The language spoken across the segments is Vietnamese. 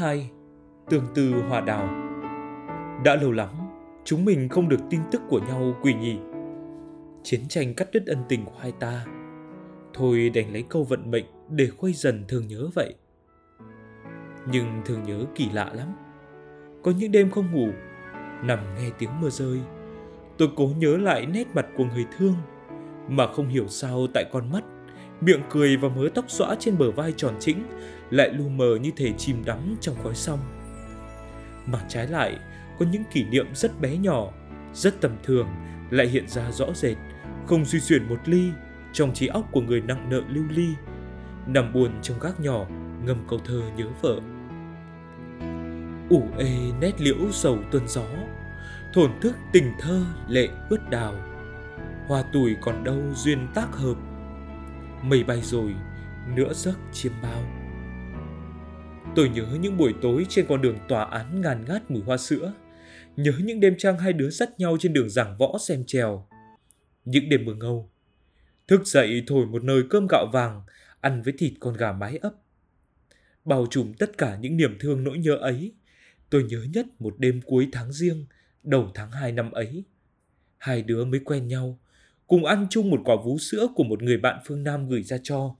2 Tương tư hoa đào. Đã lâu lắm, Chúng mình không được tin tức của nhau, quỷ nhỉ Chiến tranh cắt đứt ân tình của hai ta. Thôi đành lấy câu vận mệnh Để khuây dần thường nhớ vậy. Nhưng thường nhớ kỳ lạ lắm. Có những đêm không ngủ, Nằm nghe tiếng mưa rơi. Tôi cố nhớ lại nét mặt của người thương, Mà không hiểu sao tại con mắt Miệng cười và mớ tóc xõa trên bờ vai tròn trĩnh lại lu mờ như thể chìm đắm trong khói sông. Mà trái lại, có những kỷ niệm rất bé nhỏ, rất tầm thường lại hiện ra rõ rệt, không suy xuyển một ly trong trí óc của người nặng nợ lưu ly, nằm buồn trong gác nhỏ ngâm câu thơ nhớ vợ. ủ ê nét liễu sầu tuân gió, thổn thức tình thơ lệ ướt đào, hoa tuổi còn đâu duyên tác hợp, mây bay rồi nửa giấc chiêm bao Tôi nhớ những buổi tối trên con đường tòa án ngàn ngát mùi hoa sữa. Nhớ những đêm trăng hai đứa dắt nhau trên đường giảng võ xem trèo. Những đêm mưa ngâu. Thức dậy thổi một nồi cơm gạo vàng, ăn với thịt con gà mái ấp. Bao trùm tất cả những niềm thương nỗi nhớ ấy, tôi nhớ nhất một đêm cuối tháng riêng, đầu tháng 2 năm ấy. Hai đứa mới quen nhau, cùng ăn chung một quả vú sữa của một người bạn phương Nam gửi ra cho,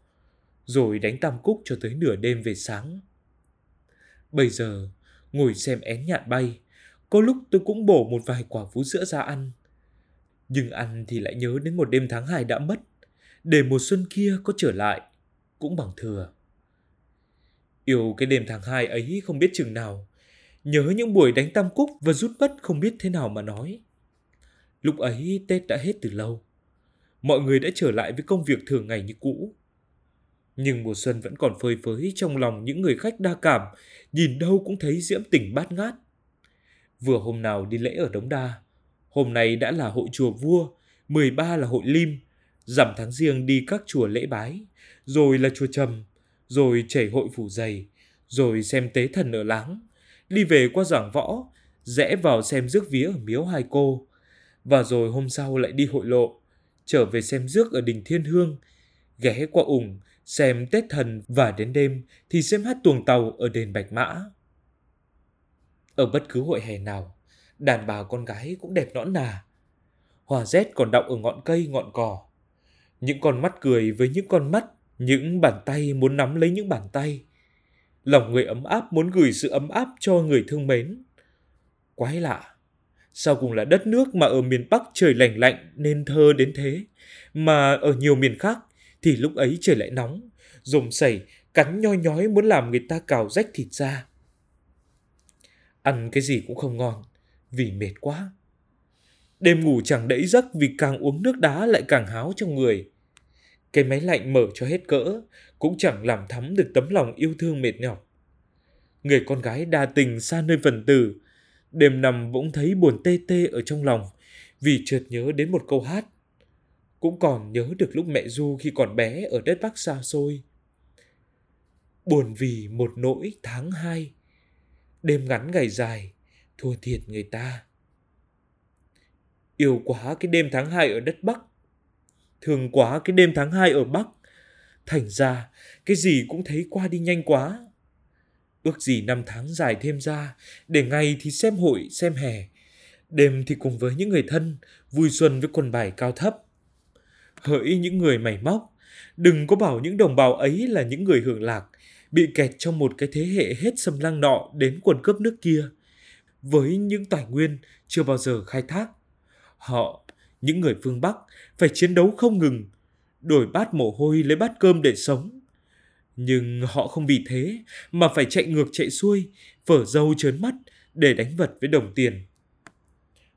rồi đánh tam cúc cho tới nửa đêm về sáng. Bây giờ, ngồi xem én nhạn bay, có lúc tôi cũng bổ một vài quả vú sữa ra ăn. Nhưng ăn thì lại nhớ đến một đêm tháng hai đã mất, để mùa xuân kia có trở lại, cũng bằng thừa. Yêu cái đêm tháng hai ấy không biết chừng nào, nhớ những buổi đánh tam cúc và rút bất không biết thế nào mà nói. Lúc ấy Tết đã hết từ lâu. Mọi người đã trở lại với công việc thường ngày như cũ. Nhưng mùa xuân vẫn còn phơi phới trong lòng những người khách đa cảm, nhìn đâu cũng thấy diễm tình bát ngát. Vừa hôm nào đi lễ ở Đống Đa, hôm nay đã là hội chùa vua, 13 là hội lim, dằm tháng riêng đi các chùa lễ bái, rồi là chùa trầm, rồi chảy hội phủ dày, rồi xem tế thần ở láng, đi về qua giảng võ, rẽ vào xem rước vía ở miếu hai cô, và rồi hôm sau lại đi hội lộ, trở về xem rước ở đình Thiên Hương, ghé qua ủng xem Tết Thần và đến đêm thì xem hát tuồng tàu ở đền Bạch Mã. Ở bất cứ hội hè nào, đàn bà con gái cũng đẹp nõn nà. Hoa rét còn đọng ở ngọn cây, ngọn cỏ. Những con mắt cười với những con mắt, những bàn tay muốn nắm lấy những bàn tay. Lòng người ấm áp muốn gửi sự ấm áp cho người thương mến. Quái lạ, sao cùng là đất nước mà ở miền Bắc trời lành lạnh nên thơ đến thế, mà ở nhiều miền khác thì lúc ấy trời lại nóng, rồm sẩy, cắn nhoi nhói muốn làm người ta cào rách thịt ra. Ăn cái gì cũng không ngon, vì mệt quá. Đêm ngủ chẳng đẫy giấc vì càng uống nước đá lại càng háo trong người. Cái máy lạnh mở cho hết cỡ, cũng chẳng làm thắm được tấm lòng yêu thương mệt nhọc. Người con gái đa tình xa nơi phần tử, đêm nằm bỗng thấy buồn tê tê ở trong lòng, vì chợt nhớ đến một câu hát cũng còn nhớ được lúc mẹ Du khi còn bé ở đất Bắc xa xôi. Buồn vì một nỗi tháng hai, đêm ngắn ngày dài, thua thiệt người ta. Yêu quá cái đêm tháng hai ở đất Bắc, thường quá cái đêm tháng hai ở Bắc, thành ra cái gì cũng thấy qua đi nhanh quá. Ước gì năm tháng dài thêm ra, để ngày thì xem hội, xem hè, đêm thì cùng với những người thân, vui xuân với quần bài cao thấp. Hỡi những người mày móc đừng có bảo những đồng bào ấy là những người hưởng lạc bị kẹt trong một cái thế hệ hết xâm lăng nọ đến quần cướp nước kia. Với những tài nguyên chưa bao giờ khai thác họ những người phương bắc phải chiến đấu không ngừng đổi bát mồ hôi lấy bát cơm để sống nhưng họ không vì thế mà phải chạy ngược chạy xuôi phở dâu trớn mắt để đánh vật với đồng tiền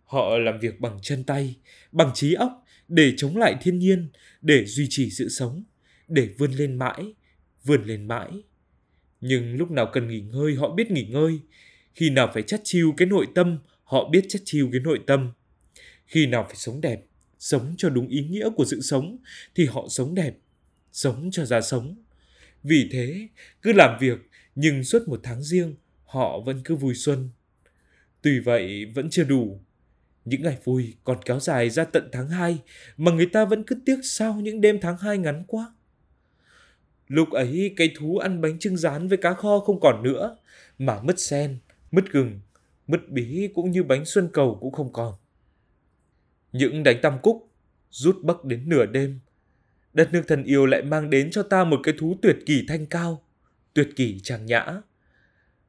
họ làm việc bằng chân tay bằng trí óc để chống lại thiên nhiên, để duy trì sự sống, để vươn lên mãi, vươn lên mãi. Nhưng lúc nào cần nghỉ ngơi họ biết nghỉ ngơi, khi nào phải chắt chiu cái nội tâm họ biết chắt chiu cái nội tâm. Khi nào phải sống đẹp, sống cho đúng ý nghĩa của sự sống thì họ sống đẹp, sống cho ra sống. Vì thế, cứ làm việc nhưng suốt một tháng riêng họ vẫn cứ vui xuân. Tuy vậy vẫn chưa đủ, những ngày vui còn kéo dài ra tận tháng 2 mà người ta vẫn cứ tiếc sao những đêm tháng 2 ngắn quá. Lúc ấy cái thú ăn bánh trưng rán với cá kho không còn nữa, mà mứt sen, mứt gừng, mứt bí cũng như bánh xuân cầu cũng không còn. Những đánh tam cúc rút bắc đến nửa đêm, đất nước thân yêu lại mang đến cho ta một cái thú tuyệt kỳ thanh cao, tuyệt kỳ trang nhã.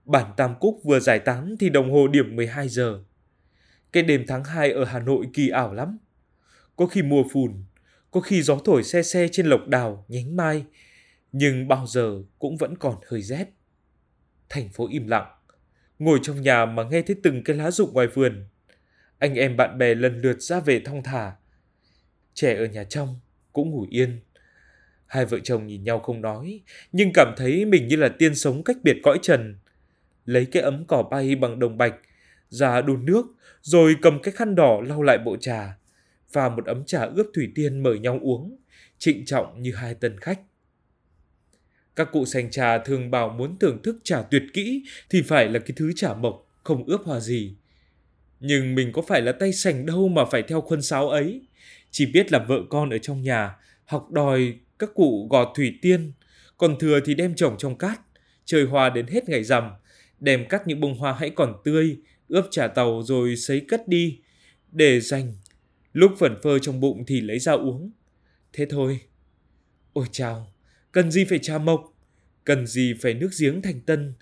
Bản tam cúc vừa giải tán thì đồng hồ điểm 12 giờ. Cái đêm tháng 2 ở Hà Nội kỳ ảo lắm. Có khi mùa phùn, có khi gió thổi xe xe trên lộc đào, nhánh mai, nhưng bao giờ cũng vẫn còn hơi rét. Thành phố im lặng, ngồi trong nhà mà nghe thấy từng cái lá rụng ngoài vườn. Anh em bạn bè lần lượt ra về thong thả. Trẻ ở nhà trong cũng ngủ yên. Hai vợ chồng nhìn nhau không nói, nhưng cảm thấy mình như là tiên sống cách biệt cõi trần. Lấy cái ấm cỏ bay bằng đồng bạch, ra đun nước, rồi cầm cái khăn đỏ lau lại bộ trà, và một ấm trà ướp thủy tiên mời nhau uống, trịnh trọng như hai tân khách. Các cụ sành trà thường bảo muốn thưởng thức trà tuyệt kỹ thì phải là cái thứ trà mộc, không ướp hòa gì. Nhưng mình có phải là tay sành đâu mà phải theo khuôn sáo ấy. Chỉ biết là vợ con ở trong nhà, học đòi các cụ gò thủy tiên, còn thừa thì đem trồng trong cát, chơi hoa đến hết ngày rằm, đem cắt những bông hoa hãy còn tươi, ướp trà tàu rồi sấy cất đi, để dành. Lúc phần phơ trong bụng thì lấy ra uống. Thế thôi. Ôi chào, cần gì phải trà mộc, cần gì phải nước giếng thành tân.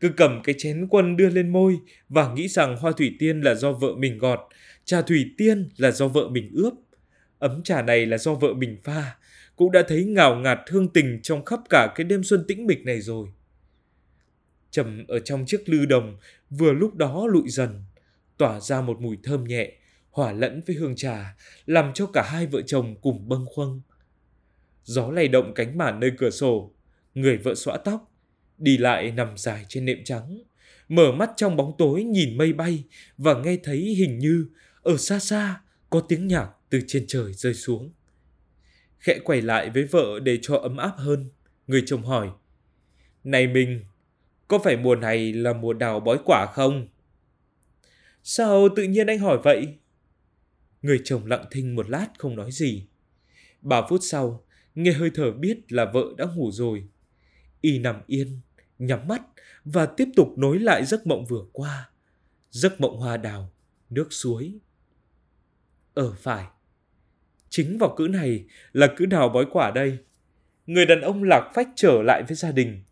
Cứ cầm cái chén quân đưa lên môi và nghĩ rằng hoa thủy tiên là do vợ mình gọt, trà thủy tiên là do vợ mình ướp. Ấm trà này là do vợ mình pha, cũng đã thấy ngào ngạt thương tình trong khắp cả cái đêm xuân tĩnh mịch này rồi. Trầm ở trong chiếc lư đồng vừa lúc đó lụi dần, tỏa ra một mùi thơm nhẹ, hòa lẫn với hương trà, làm cho cả hai vợ chồng cùng bâng khuâng. Gió lay động cánh màn nơi cửa sổ, người vợ xõa tóc, đi lại nằm dài trên nệm trắng, mở mắt trong bóng tối nhìn mây bay và nghe thấy hình như ở xa xa có tiếng nhạc từ trên trời rơi xuống. Khẽ quay lại với vợ để cho ấm áp hơn, người chồng hỏi, Này mình, có phải mùa này là mùa đào bói quả không? Sao tự nhiên anh hỏi vậy? Người chồng lặng thinh một lát không nói gì. Ba phút sau, nghe hơi thở biết là vợ đã ngủ rồi. Y nằm yên, nhắm mắt và tiếp tục nối lại giấc mộng vừa qua. Giấc mộng hoa đào, nước suối. Ở phải. Chính vào cữ này là cữ đào bói quả đây. Người đàn ông lạc phách trở lại với gia đình.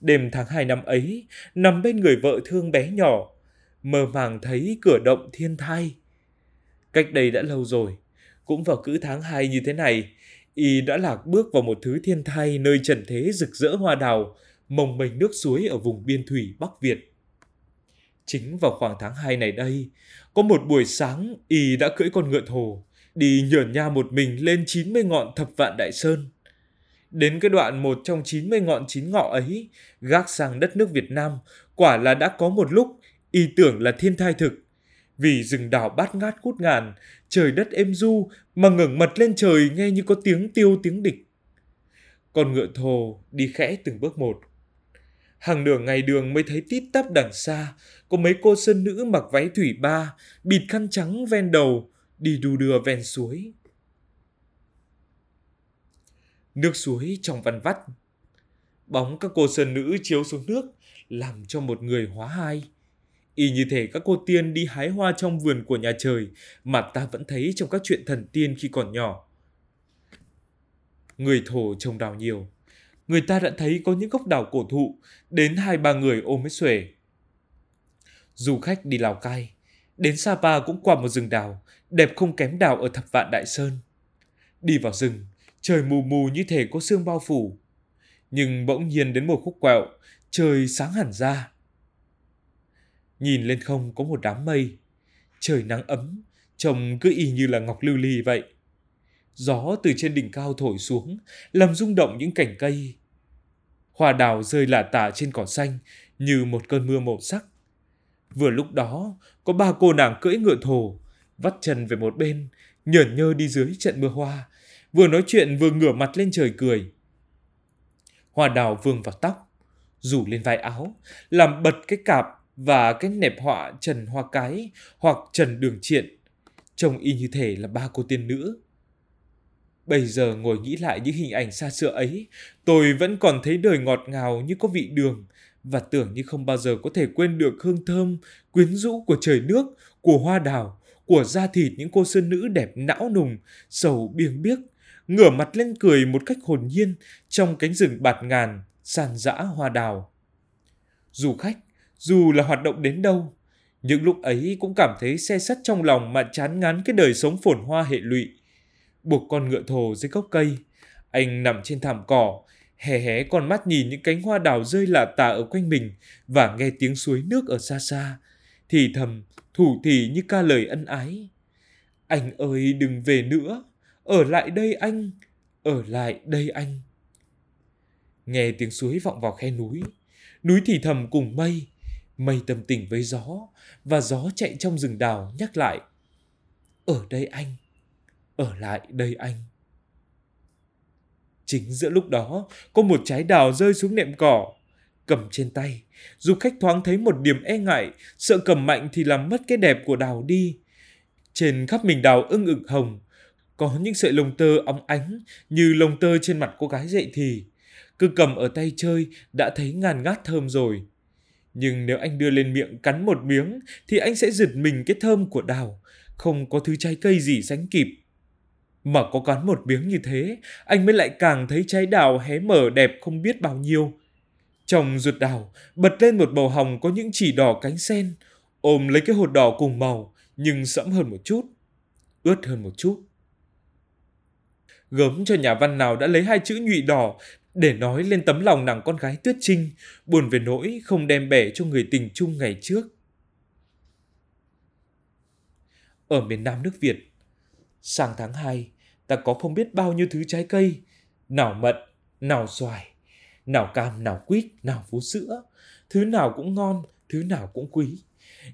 Đêm tháng hai năm ấy, nằm bên người vợ thương bé nhỏ, mơ màng thấy cửa động thiên thai. Cách đây đã lâu rồi, cũng vào cữ tháng hai như thế này, y đã lạc bước vào một thứ thiên thai nơi trần thế rực rỡ hoa đào, mồng mênh nước suối ở vùng biên thủy Bắc Việt. Chính vào khoảng tháng 2 này đây, có một buổi sáng y đã cưỡi con ngựa thồ, đi nhởn nha một mình lên 90 ngọn thập vạn đại sơn. Đến cái đoạn một trong 90 ngọn chín ngọ ấy, gác sang đất nước Việt Nam, quả là đã có một lúc y tưởng là thiên thai thực. Vì rừng đảo bát ngát cút ngàn, trời đất êm du mà ngẩng mặt lên trời nghe như có tiếng tiêu tiếng địch. Con ngựa thồ đi khẽ từng bước một. Hàng nửa ngày đường mới thấy tít tắp đằng xa, có mấy cô sơn nữ mặc váy thủy ba, bịt khăn trắng ven đầu, đi đu đưa ven suối. Nước suối trong văn vắt. Bóng các cô sơn nữ chiếu xuống nước, làm cho một người hóa hai. Y như thể các cô tiên đi hái hoa trong vườn của nhà trời mà ta vẫn thấy trong các chuyện thần tiên khi còn nhỏ. Người thổ trồng đào nhiều. Người ta đã thấy có những gốc đào cổ thụ đến hai ba người ôm mới xuể. Du khách đi Lào Cai, đến Sapa cũng qua một rừng đào, đẹp không kém đào ở Thập Vạn Đại Sơn. Đi vào rừng, trời mù mù như thể có sương bao phủ. Nhưng bỗng nhiên đến một khúc quẹo, trời sáng hẳn ra. Nhìn lên không có một đám mây, trời nắng ấm, trông cứ y như là ngọc lưu ly vậy. Gió từ trên đỉnh cao thổi xuống, làm rung động những cành cây. Hoa đào rơi lả tả trên cỏ xanh như một cơn mưa màu sắc. Vừa lúc đó, có ba cô nàng cưỡi ngựa thổ vắt chân về một bên, nhởn nhơ đi dưới trận mưa hoa, vừa nói chuyện vừa ngửa mặt lên trời cười. Hoa đào vương vào tóc, rủ lên vai áo, làm bật cái cạp và cái nẹp họa Trần Hoa Cái hoặc Trần Đường Triện, trông y như thể là ba cô tiên nữ. Bây giờ ngồi nghĩ lại những hình ảnh xa xưa ấy, tôi vẫn còn thấy đời ngọt ngào như có vị đường và tưởng như không bao giờ có thể quên được hương thơm, quyến rũ của trời nước, của hoa đào, của da thịt những cô sơn nữ đẹp não nùng, sầu biếng biếc, ngửa mặt lên cười một cách hồn nhiên trong cánh rừng bạt ngàn, sàn dã hoa đào. Dù khách, dù là hoạt động đến đâu, những lúc ấy cũng cảm thấy xe sắt trong lòng mà chán ngán cái đời sống phồn hoa hệ lụy. Buộc con ngựa thồ dưới gốc cây, anh nằm trên thảm cỏ, hé hé con mắt nhìn những cánh hoa đào rơi lạ tà ở quanh mình và nghe tiếng suối nước ở xa xa, thì thầm, thủ thì như ca lời ân ái. Anh ơi đừng về nữa, ở lại đây anh, ở lại đây anh. Nghe tiếng suối vọng vào khe núi, núi thì thầm cùng mây, mây tâm tình với gió, và gió chạy trong rừng đào nhắc lại. Ở đây anh, ở lại đây anh. Chính giữa lúc đó, có một trái đào rơi xuống nệm cỏ, cầm trên tay. Du khách thoáng thấy một điểm e ngại, sợ cầm mạnh thì làm mất cái đẹp của đào đi. Trên khắp mình đào ưng ực hồng, có những sợi lông tơ óng ánh như lông tơ trên mặt cô gái dậy thì. Cứ cầm ở tay chơi đã thấy ngàn ngát thơm rồi. Nhưng nếu anh đưa lên miệng cắn một miếng thì anh sẽ giật mình cái thơm của đào, không có thứ trái cây gì sánh kịp. Mà có cắn một miếng như thế, anh mới lại càng thấy trái đào hé mở đẹp không biết bao nhiêu. Trong ruột đào, bật lên một màu hồng có những chỉ đỏ cánh sen, ôm lấy cái hột đỏ cùng màu, nhưng sẫm hơn một chút, ướt hơn một chút. Gớm cho nhà văn nào đã lấy hai chữ nhụy đỏ để nói lên tấm lòng nàng con gái tuyết trinh, buồn về nỗi không đem bẻ cho người tình chung ngày trước. Ở miền Nam nước Việt, sang tháng 2, ta có không biết bao nhiêu thứ trái cây, nào mận, nào xoài, nào cam, nào quýt, nào vú sữa, thứ nào cũng ngon, thứ nào cũng quý.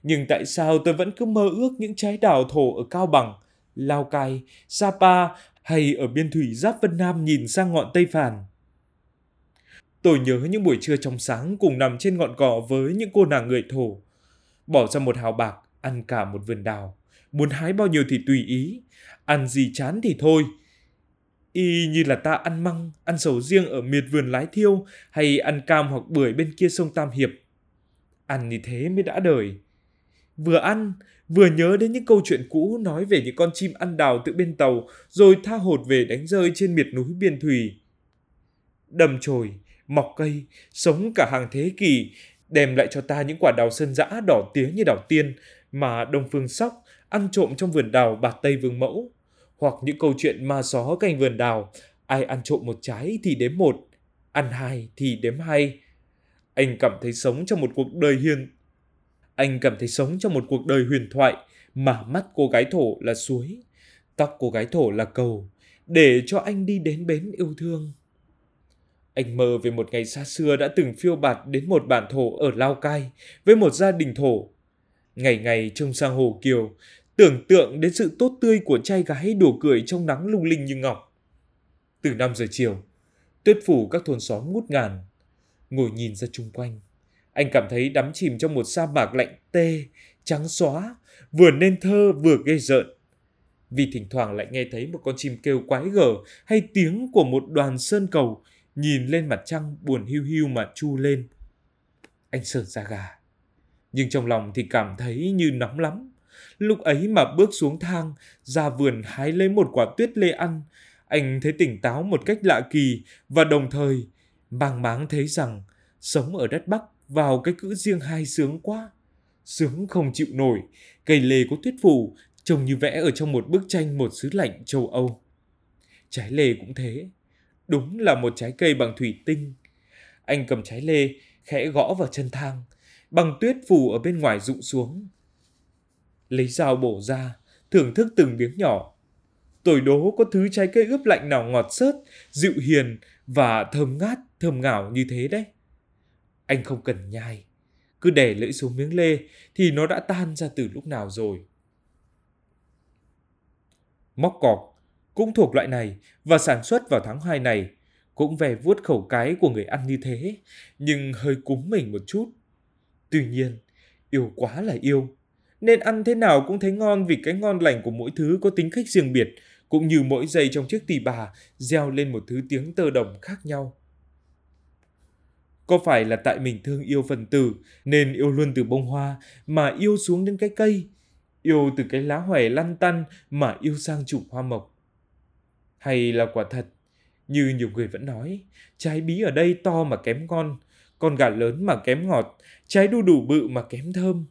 Nhưng tại sao tôi vẫn cứ mơ ước những trái đào thổ ở Cao Bằng, Lào Cai, Sapa hay ở biên thủy giáp Vân Nam nhìn sang ngọn Tây Phàn? Tôi nhớ những buổi trưa trong sáng cùng nằm trên ngọn cỏ với những cô nàng người thổ. Bỏ ra một hào bạc, ăn cả một vườn đào. Muốn hái bao nhiêu thì tùy ý. Ăn gì chán thì thôi. Y như là ta ăn măng, ăn sầu riêng ở miệt vườn lái thiêu hay ăn cam hoặc bưởi bên kia sông Tam Hiệp. Ăn như thế mới đã đời. Vừa ăn, vừa nhớ đến những câu chuyện cũ nói về những con chim ăn đào từ bên tàu rồi tha hột về đánh rơi trên miệt núi biên thùy. Đầm chồi, mọc cây, sống cả hàng thế kỷ, đem lại cho ta những quả đào sơn dã đỏ tía như đào tiên mà Đông Phương Sóc ăn trộm trong vườn đào bạt Tây Vương Mẫu, hoặc những câu chuyện ma xó canh vườn đào, ai ăn trộm một trái thì đếm một, ăn hai thì đếm hai. Anh cảm thấy sống trong một cuộc đời hiền. Anh cảm thấy sống trong một cuộc đời huyền thoại mà mắt cô gái thổ là suối, tóc cô gái thổ là cầu, để cho anh đi đến bến yêu thương. Anh mơ về một ngày xa xưa đã từng phiêu bạt đến một bản thổ ở Lao Cai với một gia đình thổ. Ngày ngày trông sang hồ kiều, tưởng tượng đến sự tốt tươi của trai gái đùa cười trong nắng lung linh như ngọc. Từ 5 giờ chiều, tuyết phủ các thôn xóm ngút ngàn. Ngồi nhìn ra chung quanh, anh cảm thấy đắm chìm trong một sa mạc lạnh tê, trắng xóa, vừa nên thơ vừa ghê rợn. Vì thỉnh thoảng lại nghe thấy một con chim kêu quái gở hay tiếng của một đoàn sơn cầu nhìn lên mặt trăng buồn hiu hiu mà chu lên. Anh sờn ra gà. Nhưng trong lòng thì cảm thấy như nóng lắm. Lúc ấy mà bước xuống thang, ra vườn hái lấy một quả tuyết lê ăn, anh thấy tỉnh táo một cách lạ kỳ và đồng thời mang máng thấy rằng sống ở đất Bắc vào cái cữ riêng hai sướng quá. Sướng không chịu nổi, cây lê có tuyết phủ, trông như vẽ ở trong một bức tranh một xứ lạnh châu Âu. Trái lê cũng thế, Đúng là một trái cây bằng thủy tinh. Anh cầm trái lê, khẽ gõ vào chân thang. Bằng tuyết phủ ở bên ngoài rụng xuống. Lấy dao bổ ra, thưởng thức từng miếng nhỏ. Tôi đố có thứ trái cây ướp lạnh nào ngọt sớt, dịu hiền và thơm ngát, thơm ngào như thế đấy. Anh không cần nhai. Cứ để lưỡi xuống miếng lê thì nó đã tan ra từ lúc nào rồi. Móc cọc cũng thuộc loại này và sản xuất vào tháng 2 này, cũng về vuốt khẩu cái của người ăn như thế, nhưng hơi cúng mình một chút. Tuy nhiên, yêu quá là yêu, nên ăn thế nào cũng thấy ngon vì cái ngon lành của mỗi thứ có tính cách riêng biệt, cũng như mỗi giây trong chiếc tỳ bà gieo lên một thứ tiếng tơ đồng khác nhau. Có phải là tại mình thương yêu phần tử nên yêu luôn từ bông hoa mà yêu xuống đến cái cây, yêu từ cái lá hoè lăn tăn mà yêu sang chủng hoa mộc? Hay là quả thật, như nhiều người vẫn nói, trái bí ở đây to mà kém ngon, con gà lớn mà kém ngọt, trái đu đủ bự mà kém thơm.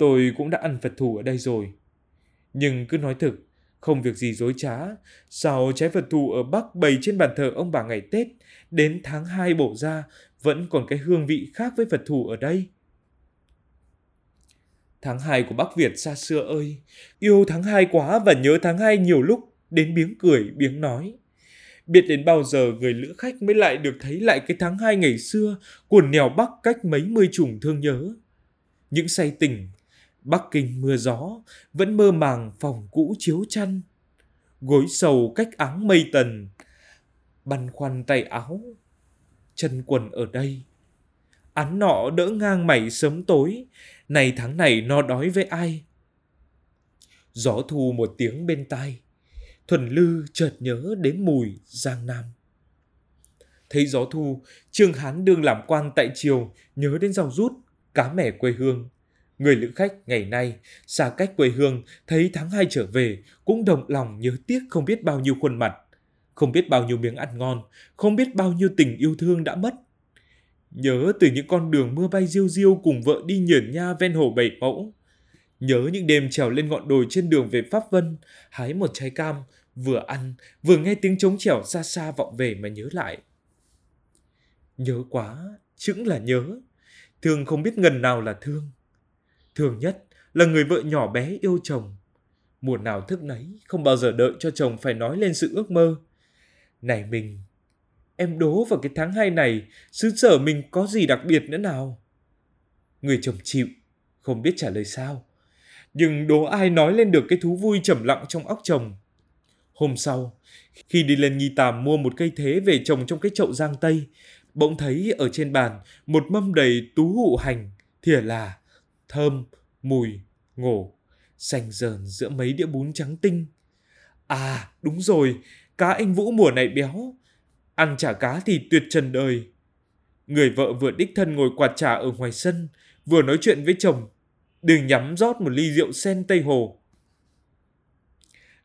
Tôi cũng đã ăn Phật thủ ở đây rồi. Nhưng cứ nói thực, không việc gì dối trá, sao trái Phật thủ ở Bắc bày trên bàn thờ ông bà ngày Tết, đến tháng 2 bổ ra, vẫn còn cái hương vị khác với Phật thủ ở đây. Tháng 2 của Bắc Việt xa xưa ơi, yêu tháng 2 quá và nhớ tháng 2 nhiều lúc, đến biếng cười, biếng nói. Biết đến bao giờ người lữ khách mới lại được thấy lại cái tháng 2 ngày xưa của nèo Bắc cách mấy mươi trùng thương nhớ. Những say tình, Bắc Kinh mưa gió, vẫn mơ màng phòng cũ chiếu chăn. Gối sầu cách áng mây tần, băn khoăn tay áo, chân quần ở đây. Án nọ đỡ ngang mày sớm tối, này tháng này no đói với ai? Gió thu một tiếng bên tai, Thuần Lư chợt nhớ đến mùi Giang Nam. Thấy gió thu, Trương Hán đương làm quan tại triều, nhớ đến rau rút, cá mẻ quê hương. Người lữ khách ngày nay, xa cách quê hương, thấy tháng hai trở về, cũng đồng lòng nhớ tiếc không biết bao nhiêu khuôn mặt, không biết bao nhiêu miếng ăn ngon, không biết bao nhiêu tình yêu thương đã mất. Nhớ từ những con đường mưa bay diêu diêu cùng vợ đi nhởn nha ven hồ bảy mẫu. Nhớ những đêm trèo lên ngọn đồi trên đường về Pháp Vân, hái một trái cam, vừa ăn, vừa nghe tiếng trống trèo xa xa vọng về mà nhớ lại. Nhớ quá, chững là nhớ, thương không biết ngần nào là thương thường nhất là người vợ nhỏ bé yêu chồng. Mùa nào thức nấy, không bao giờ đợi cho chồng phải nói lên sự ước mơ. Này mình, em đố vào cái tháng hai này, xứ sở mình có gì đặc biệt nữa nào? Người chồng chịu, không biết trả lời sao. Nhưng đố ai nói lên được cái thú vui trầm lặng trong óc chồng. Hôm sau, khi đi lên nghi tàm mua một cây thế về trồng trong cái chậu giang tây, bỗng thấy ở trên bàn một mâm đầy tú hụ hành, thìa là, thơm, mùi, ngổ, xanh dờn giữa mấy đĩa bún trắng tinh. À, đúng rồi, cá anh Vũ mùa này béo. Ăn chả cá thì tuyệt trần đời. Người vợ vừa đích thân ngồi quạt trà ở ngoài sân, vừa nói chuyện với chồng. Đừng nhắm rót một ly rượu sen Tây Hồ.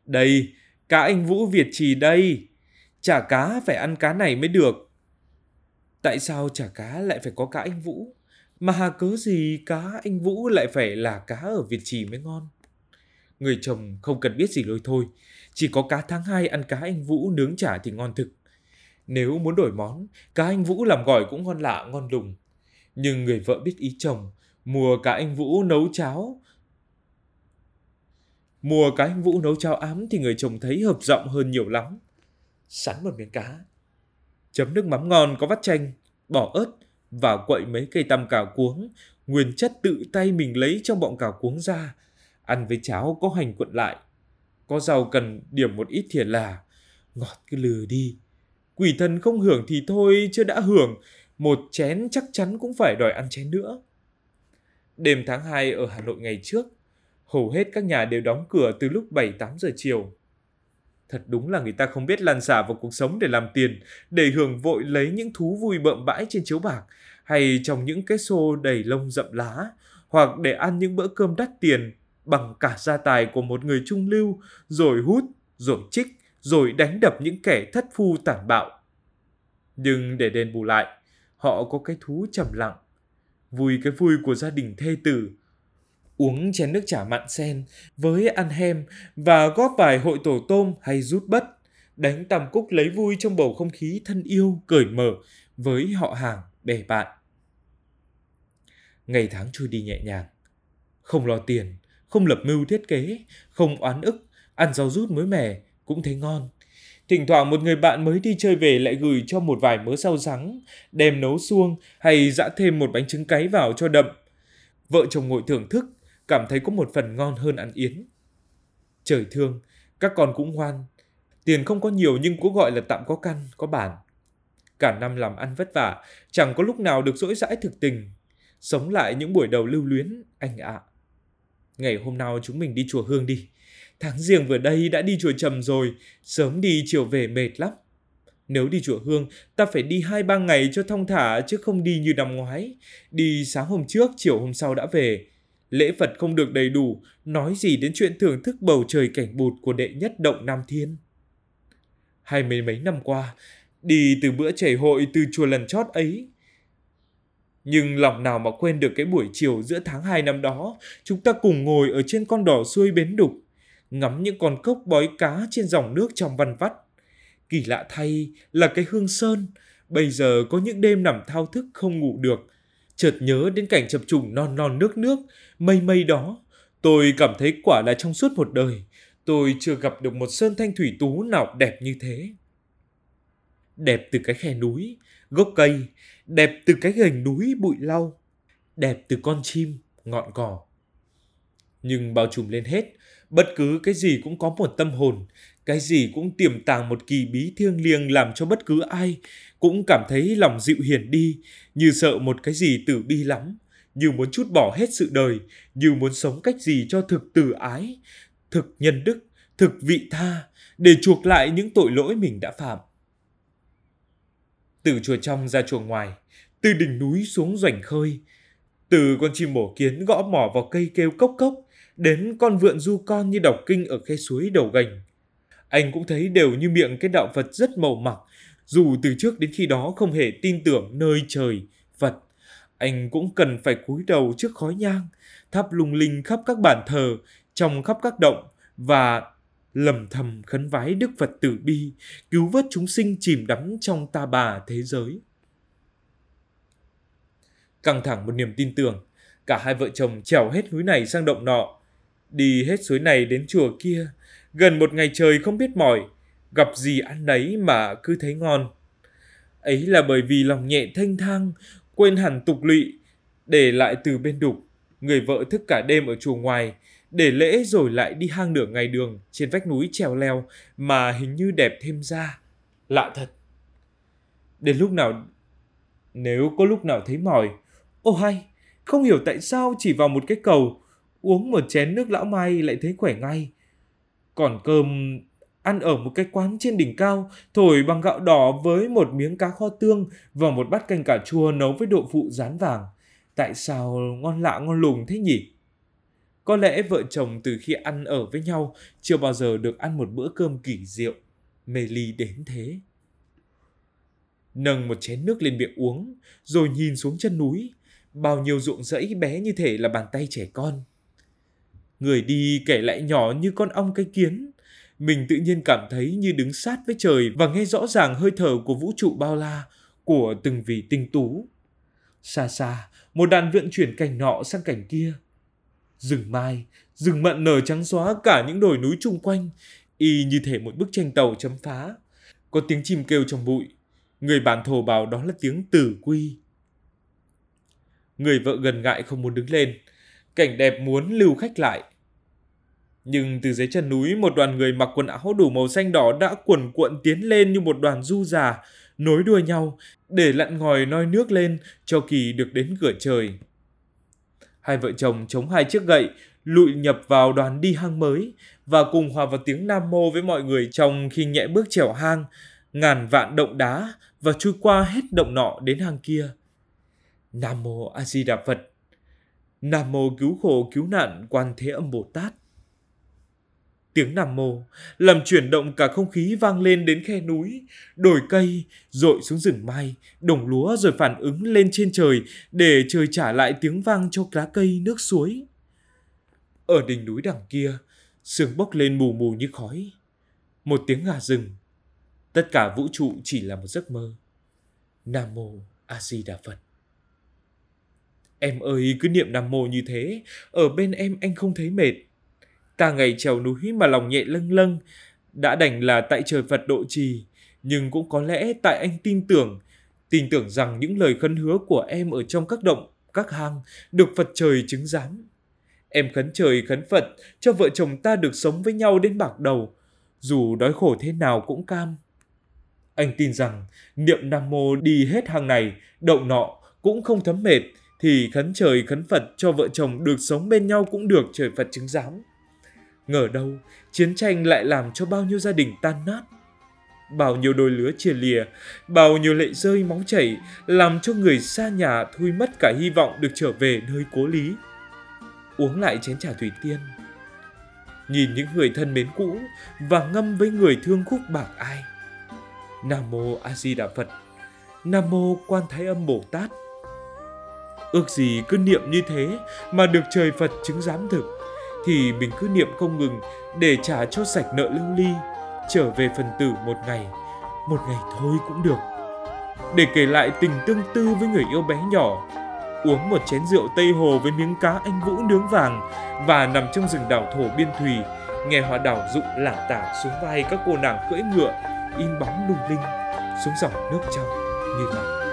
Đây, cá anh Vũ Việt trì đây. Chả cá phải ăn cá này mới được. Tại sao chả cá lại phải có cá anh Vũ? Mà hà cớ gì cá anh Vũ lại phải là cá ở Việt Trì mới ngon? Người chồng không cần biết gì lôi thôi, chỉ có cá tháng 2 ăn cá anh Vũ nướng chả thì ngon thực. Nếu muốn đổi món, cá anh Vũ làm gỏi cũng ngon lạ, ngon lùng. Nhưng người vợ biết ý chồng, mua cá anh Vũ nấu cháo. Mua cá anh Vũ nấu cháo ám thì người chồng thấy hợp giọng hơn nhiều lắm. Sắn một miếng cá. Chấm nước mắm ngon có vắt chanh, bỏ ớt, và quậy mấy cây tăm cào cuống, nguyên chất tự tay mình lấy trong bọng cào cuống ra, ăn với cháo có hành cuộn lại. Có rau cần điểm một ít thìa là, ngọt cứ lừa đi. Quỷ thần không hưởng thì thôi, chưa đã hưởng, một chén chắc chắn cũng phải đòi ăn chén nữa. Đêm tháng 2 ở Hà Nội ngày trước, hầu hết các nhà đều đóng cửa từ lúc 7-8 giờ chiều. Thật đúng là người ta không biết lan xả vào cuộc sống để làm tiền, để hưởng vội lấy những thú vui bợm bãi trên chiếu bạc, hay trong những cái xô đầy lông rậm lá, hoặc để ăn những bữa cơm đắt tiền bằng cả gia tài của một người trung lưu, rồi hút, rồi trích, rồi đánh đập những kẻ thất phu tàn bạo. Nhưng để đền bù lại, họ có cái thú trầm lặng, vui cái vui của gia đình thê tử, uống chén nước chả mặn sen với ăn hem và góp vài hội tổ tôm hay rút bất, đánh tầm cúc lấy vui trong bầu không khí thân yêu, cởi mở với họ hàng, bè bạn. Ngày tháng trôi đi nhẹ nhàng, không lo tiền, không lập mưu thiết kế, không oán ức, ăn rau rút mới mẻ cũng thấy ngon. Thỉnh thoảng một người bạn mới đi chơi về lại gửi cho một vài mớ rau rắng, đem nấu xuông hay dã thêm một bánh trứng cáy vào cho đậm. Vợ chồng ngồi thưởng thức, cảm thấy có một phần ngon hơn ăn yến. Trời thương, các con cũng ngoan. Tiền không có nhiều nhưng cũng gọi là tạm có căn, có bản. Cả năm làm ăn vất vả, chẳng có lúc nào được dỗi dãi thực tình. Sống lại những buổi đầu lưu luyến, anh ạ. Ngày hôm nào chúng mình đi chùa Hương đi. tháng riêng vừa đây đã đi chùa trầm rồi, sớm đi chiều về mệt lắm. Nếu đi chùa Hương, ta phải đi hai ba ngày cho thong thả chứ không đi như năm ngoái. Đi sáng hôm trước, chiều hôm sau đã về. Lễ Phật không được đầy đủ, nói gì đến chuyện thưởng thức bầu trời cảnh bụt của đệ nhất động Nam Thiên. Hai mấy mấy năm qua, đi từ bữa chảy hội từ chùa lần chót ấy. Nhưng lòng nào mà quên được cái buổi chiều giữa tháng 2 năm đó, chúng ta cùng ngồi ở trên con đỏ xuôi bến đục, ngắm những con cốc bói cá trên dòng nước trong văn vắt. Kỳ lạ thay là cái hương sơn, bây giờ có những đêm nằm thao thức không ngủ được, chợt nhớ đến cảnh chập trùng non non nước nước, mây mây đó. Tôi cảm thấy quả là trong suốt một đời, tôi chưa gặp được một sơn thanh thủy tú nào đẹp như thế. Đẹp từ cái khe núi, gốc cây, đẹp từ cái gành núi bụi lau, đẹp từ con chim, ngọn cỏ. Nhưng bao trùm lên hết, bất cứ cái gì cũng có một tâm hồn, cái gì cũng tiềm tàng một kỳ bí thiêng liêng làm cho bất cứ ai cũng cảm thấy lòng dịu hiền đi, như sợ một cái gì tử bi lắm, như muốn chút bỏ hết sự đời, như muốn sống cách gì cho thực từ ái, thực nhân đức, thực vị tha, để chuộc lại những tội lỗi mình đã phạm. Từ chùa trong ra chùa ngoài, từ đỉnh núi xuống rảnh khơi, từ con chim mổ kiến gõ mỏ vào cây kêu cốc cốc, đến con vượn du con như đọc kinh ở khe suối đầu gành. Anh cũng thấy đều như miệng cái đạo Phật rất màu mặc, dù từ trước đến khi đó không hề tin tưởng nơi trời, Phật. Anh cũng cần phải cúi đầu trước khói nhang, thắp lung linh khắp các bàn thờ, trong khắp các động và lầm thầm khấn vái Đức Phật tử bi, cứu vớt chúng sinh chìm đắm trong ta bà thế giới. Căng thẳng một niềm tin tưởng, cả hai vợ chồng trèo hết núi này sang động nọ, đi hết suối này đến chùa kia, gần một ngày trời không biết mỏi, gặp gì ăn đấy mà cứ thấy ngon. Ấy là bởi vì lòng nhẹ thanh thang, quên hẳn tục lụy, để lại từ bên đục, người vợ thức cả đêm ở chùa ngoài, để lễ rồi lại đi hang nửa ngày đường trên vách núi trèo leo mà hình như đẹp thêm ra. Lạ thật. Đến lúc nào, nếu có lúc nào thấy mỏi, ô hay, không hiểu tại sao chỉ vào một cái cầu, uống một chén nước lão mai lại thấy khỏe ngay. Còn cơm ăn ở một cái quán trên đỉnh cao, thổi bằng gạo đỏ với một miếng cá kho tương và một bát canh cà chua nấu với đậu phụ rán vàng. Tại sao ngon lạ ngon lùng thế nhỉ? Có lẽ vợ chồng từ khi ăn ở với nhau chưa bao giờ được ăn một bữa cơm kỳ diệu, mê ly đến thế. Nâng một chén nước lên miệng uống, rồi nhìn xuống chân núi, bao nhiêu ruộng rẫy bé như thể là bàn tay trẻ con. Người đi kể lại nhỏ như con ong cái kiến, mình tự nhiên cảm thấy như đứng sát với trời và nghe rõ ràng hơi thở của vũ trụ bao la, của từng vị tinh tú. Xa xa, một đàn vượn chuyển cảnh nọ sang cảnh kia. Rừng mai, rừng mận nở trắng xóa cả những đồi núi chung quanh, y như thể một bức tranh tàu chấm phá. Có tiếng chim kêu trong bụi, người bản thổ bảo đó là tiếng tử quy. Người vợ gần ngại không muốn đứng lên, cảnh đẹp muốn lưu khách lại – nhưng từ dưới chân núi, một đoàn người mặc quần áo đủ màu xanh đỏ đã cuồn cuộn tiến lên như một đoàn du già, nối đuôi nhau, để lặn ngòi noi nước lên cho kỳ được đến cửa trời. Hai vợ chồng chống hai chiếc gậy, lụi nhập vào đoàn đi hang mới và cùng hòa vào tiếng nam mô với mọi người trong khi nhẹ bước trèo hang, ngàn vạn động đá và chui qua hết động nọ đến hang kia. Nam mô A Di Đà Phật. Nam mô cứu khổ cứu nạn Quan Thế Âm Bồ Tát tiếng Nam Mô, làm chuyển động cả không khí vang lên đến khe núi, đồi cây, rội xuống rừng mai, đồng lúa rồi phản ứng lên trên trời để trời trả lại tiếng vang cho lá cây nước suối. Ở đỉnh núi đằng kia, sương bốc lên mù mù như khói. Một tiếng gà rừng. Tất cả vũ trụ chỉ là một giấc mơ. Nam Mô A Di Đà Phật. Em ơi, cứ niệm Nam Mô như thế, ở bên em anh không thấy mệt Cả ngày trèo núi mà lòng nhẹ lâng lâng, đã đành là tại trời Phật độ trì, nhưng cũng có lẽ tại anh tin tưởng, tin tưởng rằng những lời khấn hứa của em ở trong các động, các hang được Phật trời chứng giám. Em khấn trời khấn Phật cho vợ chồng ta được sống với nhau đến bạc đầu, dù đói khổ thế nào cũng cam. Anh tin rằng niệm Nam Mô đi hết hàng này, động nọ cũng không thấm mệt, thì khấn trời khấn Phật cho vợ chồng được sống bên nhau cũng được trời Phật chứng giám. Ngờ đâu, chiến tranh lại làm cho bao nhiêu gia đình tan nát. Bao nhiêu đôi lứa chia lìa, bao nhiêu lệ rơi máu chảy, làm cho người xa nhà thui mất cả hy vọng được trở về nơi cố lý. Uống lại chén trà thủy tiên, nhìn những người thân mến cũ và ngâm với người thương khúc bạc ai. Nam mô A Di Đà Phật. Nam mô Quan Thái Âm Bồ Tát. Ước gì cứ niệm như thế mà được trời Phật chứng giám thực thì mình cứ niệm không ngừng để trả cho sạch nợ lưu ly, trở về phần tử một ngày, một ngày thôi cũng được. Để kể lại tình tương tư với người yêu bé nhỏ, uống một chén rượu Tây Hồ với miếng cá anh Vũ nướng vàng và nằm trong rừng đảo thổ biên thùy, nghe hoa đảo rụng lả tả xuống vai các cô nàng cưỡi ngựa, in bóng lung linh xuống dòng nước trong như ngọc.